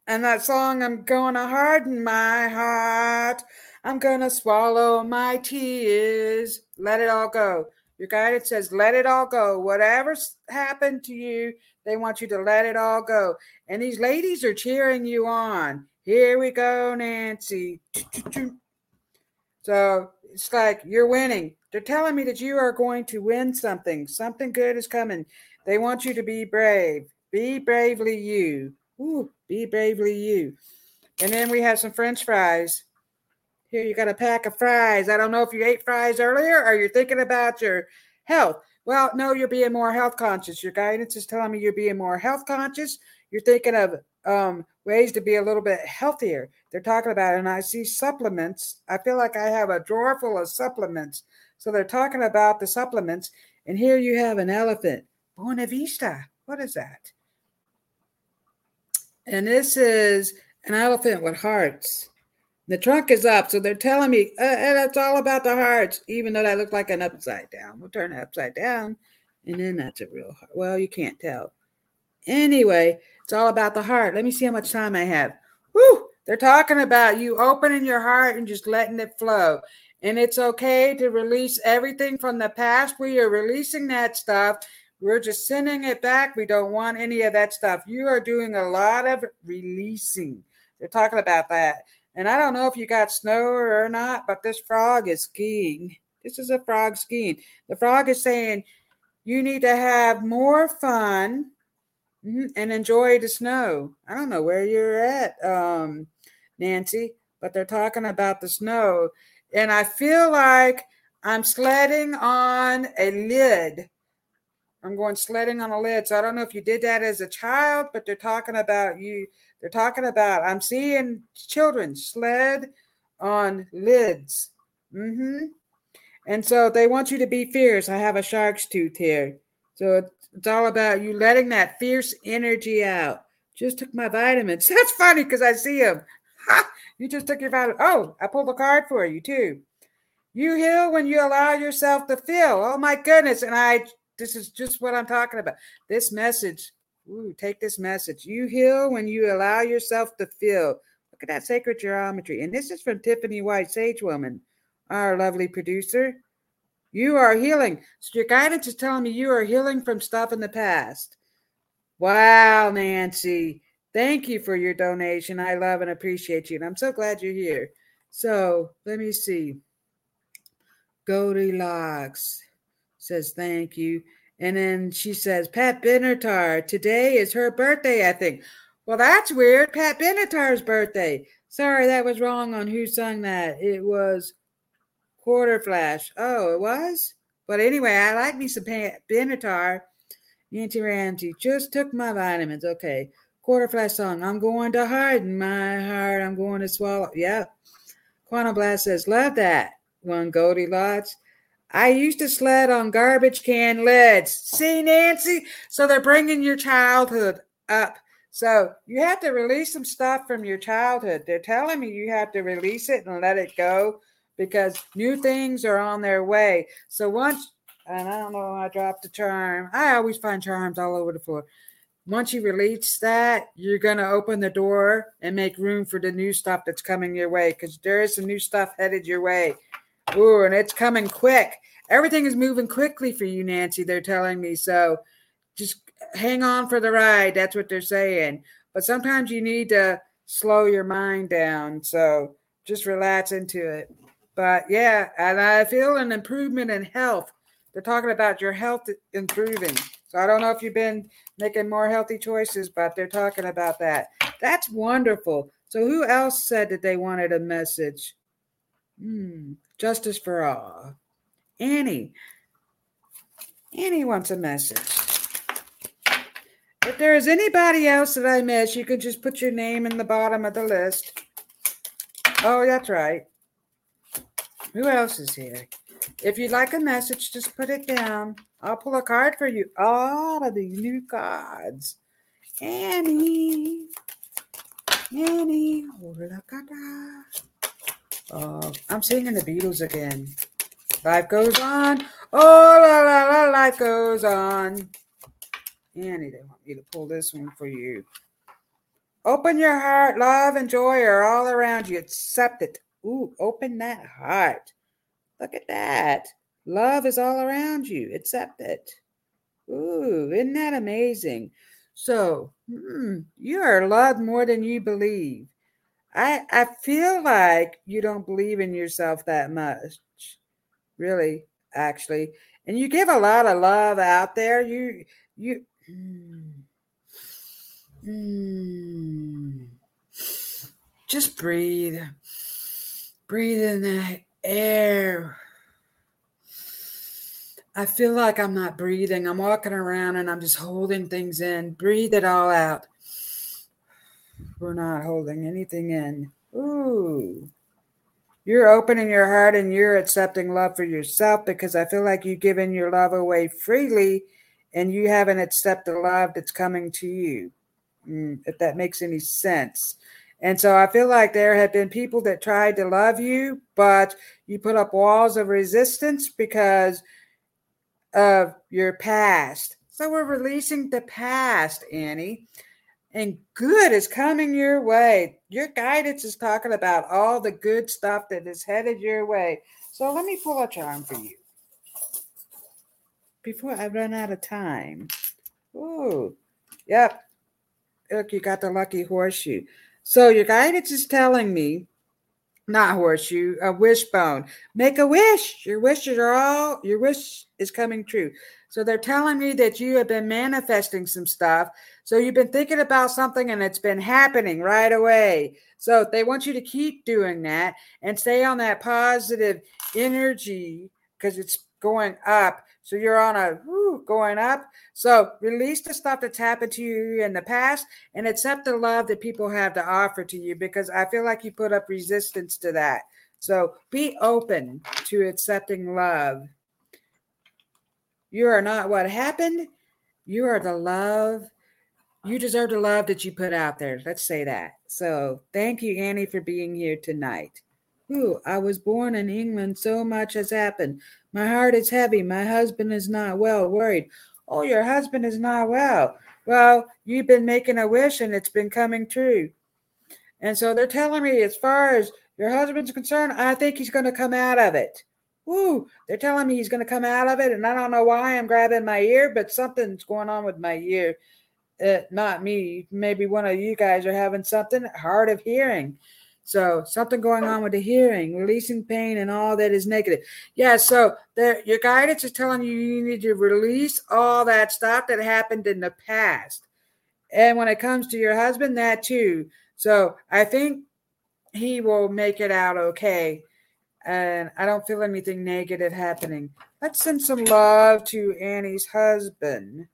And that song, I'm going to harden my heart. I'm going to swallow my tears. Let it all go. Your guidance says, let it all go. Whatever's happened to you, they want you to let it all go. And these ladies are cheering you on. Here we go, Nancy. So it's like you're winning. They're telling me that you are going to win something. Something good is coming. They want you to be brave. Be bravely you. Ooh, be bravely you. And then we have some French fries. Here, you got a pack of fries. I don't know if you ate fries earlier or you're thinking about your health. Well, no, you're being more health conscious. Your guidance is telling me you're being more health conscious. You're thinking of um, ways to be a little bit healthier. They're talking about and I see supplements. I feel like I have a drawer full of supplements. So they're talking about the supplements, and here you have an elephant. Buena Vista. What is that? And this is an elephant with hearts. The trunk is up, so they're telling me, uh, and it's all about the hearts, even though that looked like an upside down. We'll turn it upside down, and then that's a real heart. Well, you can't tell. Anyway, it's all about the heart. Let me see how much time I have. Woo! They're talking about you opening your heart and just letting it flow. And it's okay to release everything from the past. We are releasing that stuff. We're just sending it back. We don't want any of that stuff. You are doing a lot of releasing. They're talking about that. And I don't know if you got snow or not, but this frog is skiing. This is a frog skiing. The frog is saying, you need to have more fun mm-hmm, and enjoy the snow. I don't know where you're at, um, Nancy, but they're talking about the snow. And I feel like I'm sledding on a lid. I'm going sledding on a lid. So I don't know if you did that as a child, but they're talking about you. They're talking about, I'm seeing children sled on lids. Mm-hmm. And so they want you to be fierce. I have a shark's tooth here. So it's all about you letting that fierce energy out. Just took my vitamins. That's funny because I see them. Ha! You just took your vitamins. Oh, I pulled a card for you too. You heal when you allow yourself to feel. Oh my goodness. And I, this is just what I'm talking about. This message, ooh, take this message. You heal when you allow yourself to feel. Look at that sacred geometry. And this is from Tiffany White, Sage Woman our lovely producer. You are healing. So your guidance is telling me you are healing from stuff in the past. Wow, Nancy. Thank you for your donation. I love and appreciate you. And I'm so glad you're here. So let me see. Goldilocks says thank you. And then she says, Pat Benatar, today is her birthday, I think. Well, that's weird. Pat Benatar's birthday. Sorry, that was wrong on who sung that. It was Quarterflash. Oh, it was? But anyway, I like me some Pat Benatar. Nancy Ramsey just took my vitamins. Okay. Quarterflash song. I'm going to harden my heart. I'm going to swallow. Yeah. Quantum Blast says, love that one, Goldilocks. I used to sled on garbage can lids. See, Nancy? So they're bringing your childhood up. So you have to release some stuff from your childhood. They're telling me you have to release it and let it go because new things are on their way. So once, and I don't know, I dropped a charm. I always find charms all over the floor. Once you release that, you're going to open the door and make room for the new stuff that's coming your way because there is some new stuff headed your way. Ooh, and it's coming quick. Everything is moving quickly for you, Nancy. They're telling me. So just hang on for the ride. That's what they're saying. But sometimes you need to slow your mind down. So just relax into it. But yeah, and I feel an improvement in health. They're talking about your health improving. So I don't know if you've been making more healthy choices, but they're talking about that. That's wonderful. So who else said that they wanted a message? Hmm, justice for all. Annie. Annie wants a message. If there is anybody else that I miss, you can just put your name in the bottom of the list. Oh, that's right. Who else is here? If you'd like a message, just put it down. I'll pull a card for you. All of these new cards. Annie. Annie. Oh, I'm singing the Beatles again. Life goes on. Oh, la, la, la, life goes on. Annie, they want me to pull this one for you. Open your heart. Love and joy are all around you. Accept it. Ooh, open that heart. Look at that. Love is all around you. Accept it. Ooh, isn't that amazing? So, hmm, you are loved more than you believe. I I feel like you don't believe in yourself that much. Really, actually. And you give a lot of love out there. You you mm, mm, just breathe. Breathe in that air. I feel like I'm not breathing. I'm walking around and I'm just holding things in. Breathe it all out. We're not holding anything in. Ooh. You're opening your heart and you're accepting love for yourself because I feel like you've given your love away freely and you haven't accepted the love that's coming to you. Mm, if that makes any sense. And so I feel like there have been people that tried to love you, but you put up walls of resistance because of your past. So we're releasing the past, Annie. And good is coming your way. Your guidance is talking about all the good stuff that is headed your way. So let me pull a charm for you before I run out of time. Ooh, yep. Look, you got the lucky horseshoe. So your guidance is telling me not horseshoe, a wishbone. Make a wish. Your wishes are all, your wish is coming true. So they're telling me that you have been manifesting some stuff. So you've been thinking about something and it's been happening right away. So they want you to keep doing that and stay on that positive energy because it's going up. So you're on a whoo, going up. So release the stuff that's happened to you in the past and accept the love that people have to offer to you because I feel like you put up resistance to that. So be open to accepting love. You are not what happened. You are the love. You deserve the love that you put out there. Let's say that. So thank you, Annie, for being here tonight. Ooh, I was born in England. So much has happened. My heart is heavy. My husband is not well. Worried. Oh, your husband is not well. Well, you've been making a wish and it's been coming true. And so they're telling me, as far as your husband's concerned, I think he's going to come out of it. Woo, they're telling me he's going to come out of it. And I don't know why I'm grabbing my ear, but something's going on with my ear. Uh, not me. Maybe one of you guys are having something hard of hearing. So something going on with the hearing, releasing pain and all that is negative. Yeah, so your guidance is telling you you need to release all that stuff that happened in the past. And when it comes to your husband, that too. So I think he will make it out okay. And I don't feel anything negative happening. Let's send some love to Annie's husband.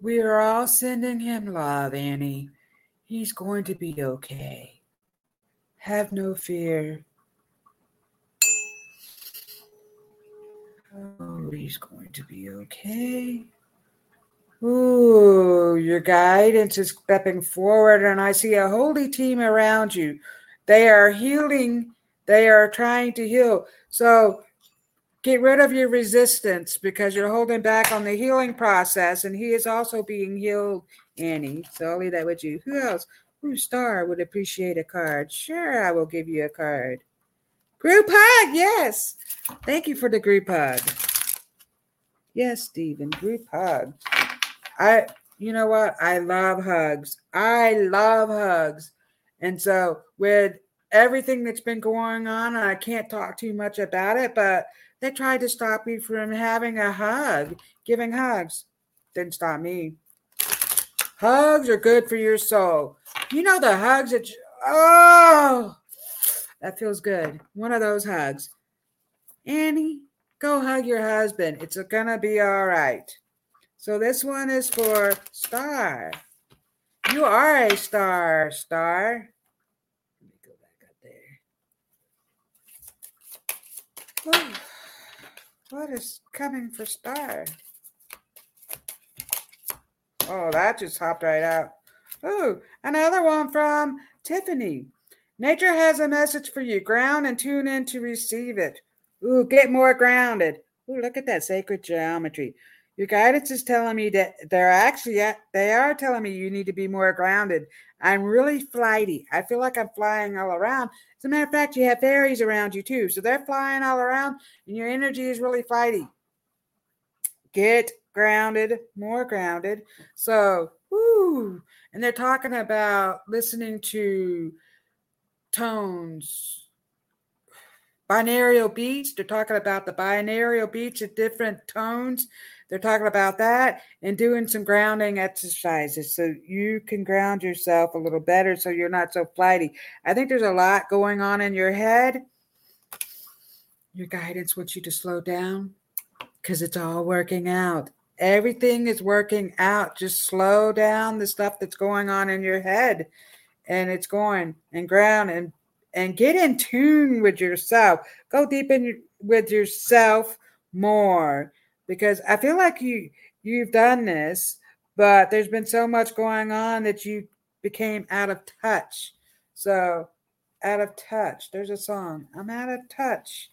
We are all sending him love, Annie. He's going to be okay. Have no fear. Oh, he's going to be okay. Ooh, your guidance is stepping forward, and I see a holy team around you. They are healing, they are trying to heal. So Get rid of your resistance because you're holding back on the healing process, and he is also being healed, Annie. So I'll leave that with you. Who else? Who star would appreciate a card? Sure, I will give you a card. Group hug, yes. Thank you for the group hug. Yes, Stephen, group hug. I, you know what? I love hugs. I love hugs. And so, with everything that's been going on, I can't talk too much about it, but they tried to stop me from having a hug, giving hugs. Didn't stop me. Hugs are good for your soul. You know the hugs that, you, oh, that feels good. One of those hugs. Annie, go hug your husband. It's gonna be all right. So this one is for Star. You are a star, Star. Let me go back up there. Oh. What is coming for Star? Oh, that just hopped right out. Oh, another one from Tiffany. Nature has a message for you. Ground and tune in to receive it. Ooh, get more grounded. Ooh, look at that sacred geometry. Your guidance is telling me that they're actually they are telling me you need to be more grounded. I'm really flighty. I feel like I'm flying all around. As a matter of fact, you have fairies around you too. So they're flying all around and your energy is really flighty. Get grounded, more grounded. So, whoo, and they're talking about listening to tones, binaural beats. They're talking about the binaural beats at different tones they're talking about that and doing some grounding exercises so you can ground yourself a little better so you're not so flighty. I think there's a lot going on in your head. Your guidance wants you to slow down because it's all working out. Everything is working out. Just slow down the stuff that's going on in your head and it's going and ground and and get in tune with yourself. Go deep in with yourself more because I feel like you you've done this, but there's been so much going on that you became out of touch. So out of touch. There's a song. I'm out of touch.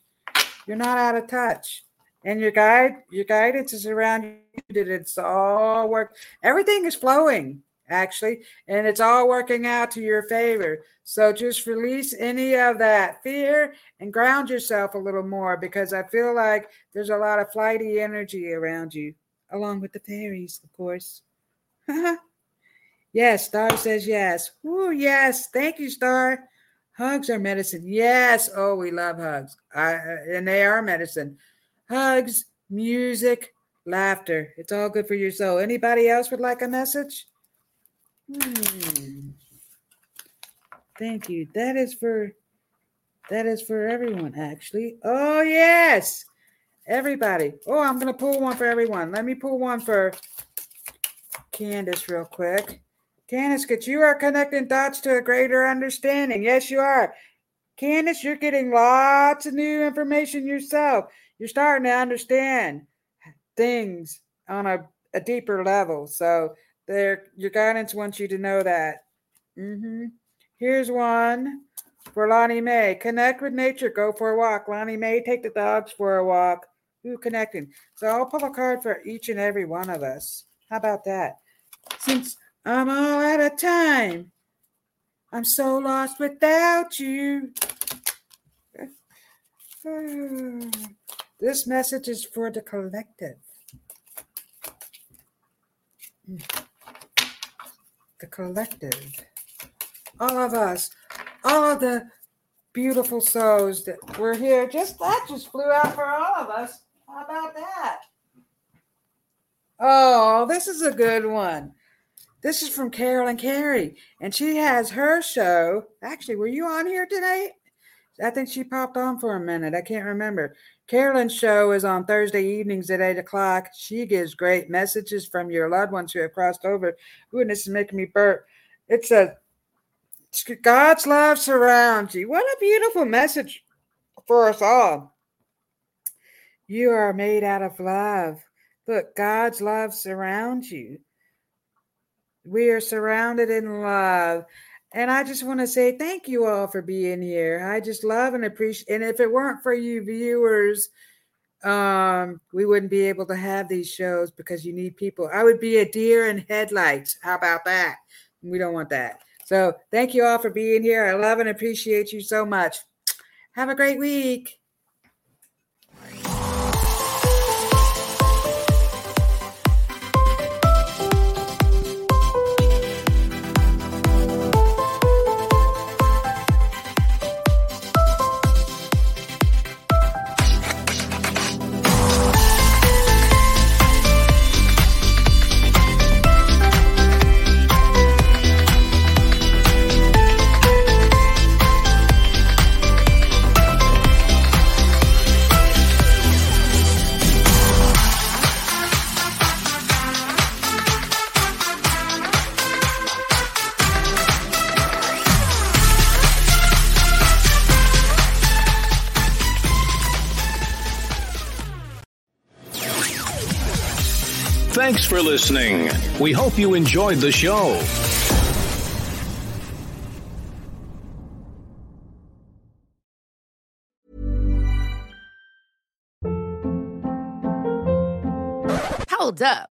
You're not out of touch. And your guide, your guidance is around you it's all work. Everything is flowing actually, and it's all working out to your favor. So just release any of that fear and ground yourself a little more because I feel like there's a lot of flighty energy around you, along with the fairies, of course. Yes, Star says yes. Ooh, yes. Thank you, Star. Hugs are medicine. Yes. Oh, we love hugs. I, uh, and they are medicine. Hugs, music, laughter. It's all good for your soul. Anybody else would like a message? Hmm. Thank you. That is for that is for everyone, actually. Oh yes. Everybody. Oh, I'm gonna pull one for everyone. Let me pull one for Candace real quick. Candace, because you are connecting dots to a greater understanding. Yes, you are. Candace, you're getting lots of new information yourself. You're starting to understand things on a, a deeper level. So there your guidance wants you to know that. Mm-hmm. Here's one for Lonnie May. Connect with nature. Go for a walk. Lonnie May, take the dogs for a walk. Who connecting? So I'll pull a card for each and every one of us. How about that? Since I'm all out of time, I'm so lost without you. This message is for the collective. The collective all of us, all of the beautiful souls that were here. Just that just flew out for all of us. How about that? Oh, this is a good one. This is from Carolyn Carey, and she has her show. Actually, were you on here today? I think she popped on for a minute. I can't remember. Carolyn's show is on Thursday evenings at 8 o'clock. She gives great messages from your loved ones who have crossed over. Goodness, this is making me burp. It's a God's love surrounds you. What a beautiful message for us all. You are made out of love. Look, God's love surrounds you. We are surrounded in love. And I just want to say thank you all for being here. I just love and appreciate. And if it weren't for you viewers, um, we wouldn't be able to have these shows because you need people. I would be a deer in headlights. How about that? We don't want that. So thank you all for being here. I love and appreciate you so much. Have a great week. Thanks for listening. We hope you enjoyed the show. Hold up.